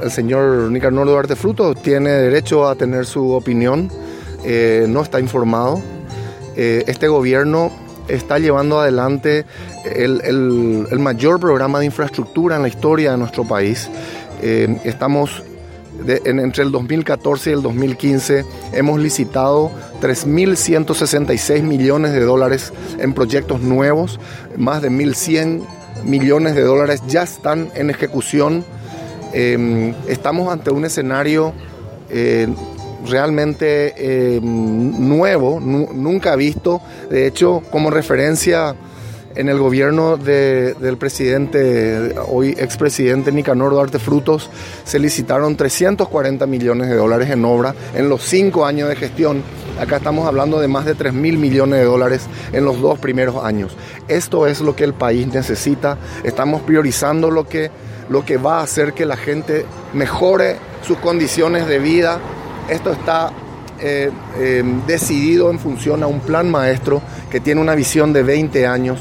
El señor Nicanor Duarte Fruto tiene derecho a tener su opinión, eh, no está informado. Eh, este gobierno está llevando adelante el, mayor programa de infraestructura en la historia de nuestro país. Eh, estamos entre el 2014 y el 2015 hemos licitado 3.166 millones de dólares en proyectos nuevos, más de 1.100 millones de dólares ya están en ejecución Em, estamos ante un escenario eh, realmente em, nuevo, nunca visto. De hecho, como referencia en el gobierno del presidente, hoy expresidente Nicanor Duarte Frutos, se licitaron 340 millones de dólares en obra en los cinco años de gestión. Acá estamos hablando de más de 3 mil millones de dólares en los dos primeros años. Esto es lo que el país necesita. Estamos priorizando lo que lo que va a hacer que la gente mejore sus condiciones de vida. Esto está eh, eh, decidido en función a un plan maestro que tiene una visión de 20 años.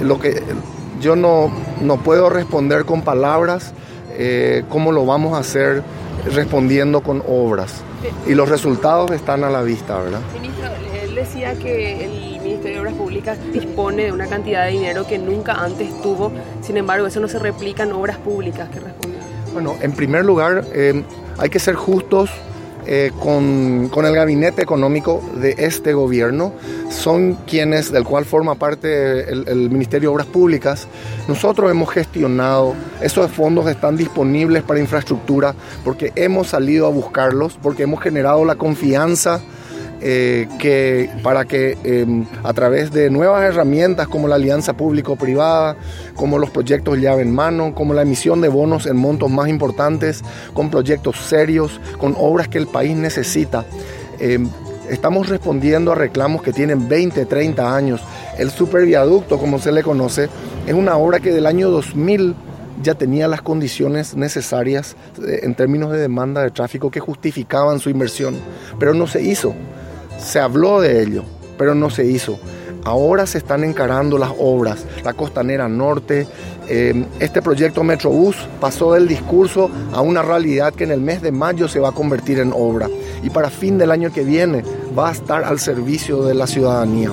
Lo que yo no, no puedo responder con palabras eh, cómo lo vamos a hacer respondiendo con obras. Y los resultados están a la vista, ¿verdad? Ministro, él decía que el Ministerio de Obras Públicas dispone de una cantidad de dinero que nunca antes tuvo, sin embargo eso no se replica en obras públicas. ¿Qué responde? Bueno, en primer lugar eh, hay que ser justos eh, con, con, el gabinete económico de este gobierno, son quienes, del cual forma parte el, el, Ministerio de Obras Públicas. Nosotros hemos gestionado, esos fondos están disponibles para infraestructura porque hemos salido a buscarlos, porque hemos generado la confianza eh, que, para que em, a través de nuevas herramientas como la alianza público-privada, como los proyectos llave en mano, como la emisión de bonos en montos más importantes, con proyectos serios, con obras que el país necesita. Em, estamos respondiendo a reclamos que tienen 20, 30 años. El superviaducto, como se le conoce, es una obra que del año 2000 ya tenía las condiciones necesarias eh, en términos de demanda de tráfico que justificaban su inversión, pero no se hizo. Se habló de ello, pero no se hizo. Ahora se están encarando las obras, la costanera norte. Eh, este proyecto Metrobús pasó del discurso a una realidad que en el mes de mayo se va a convertir en obra y para fin del año que viene va a estar al servicio de la ciudadanía.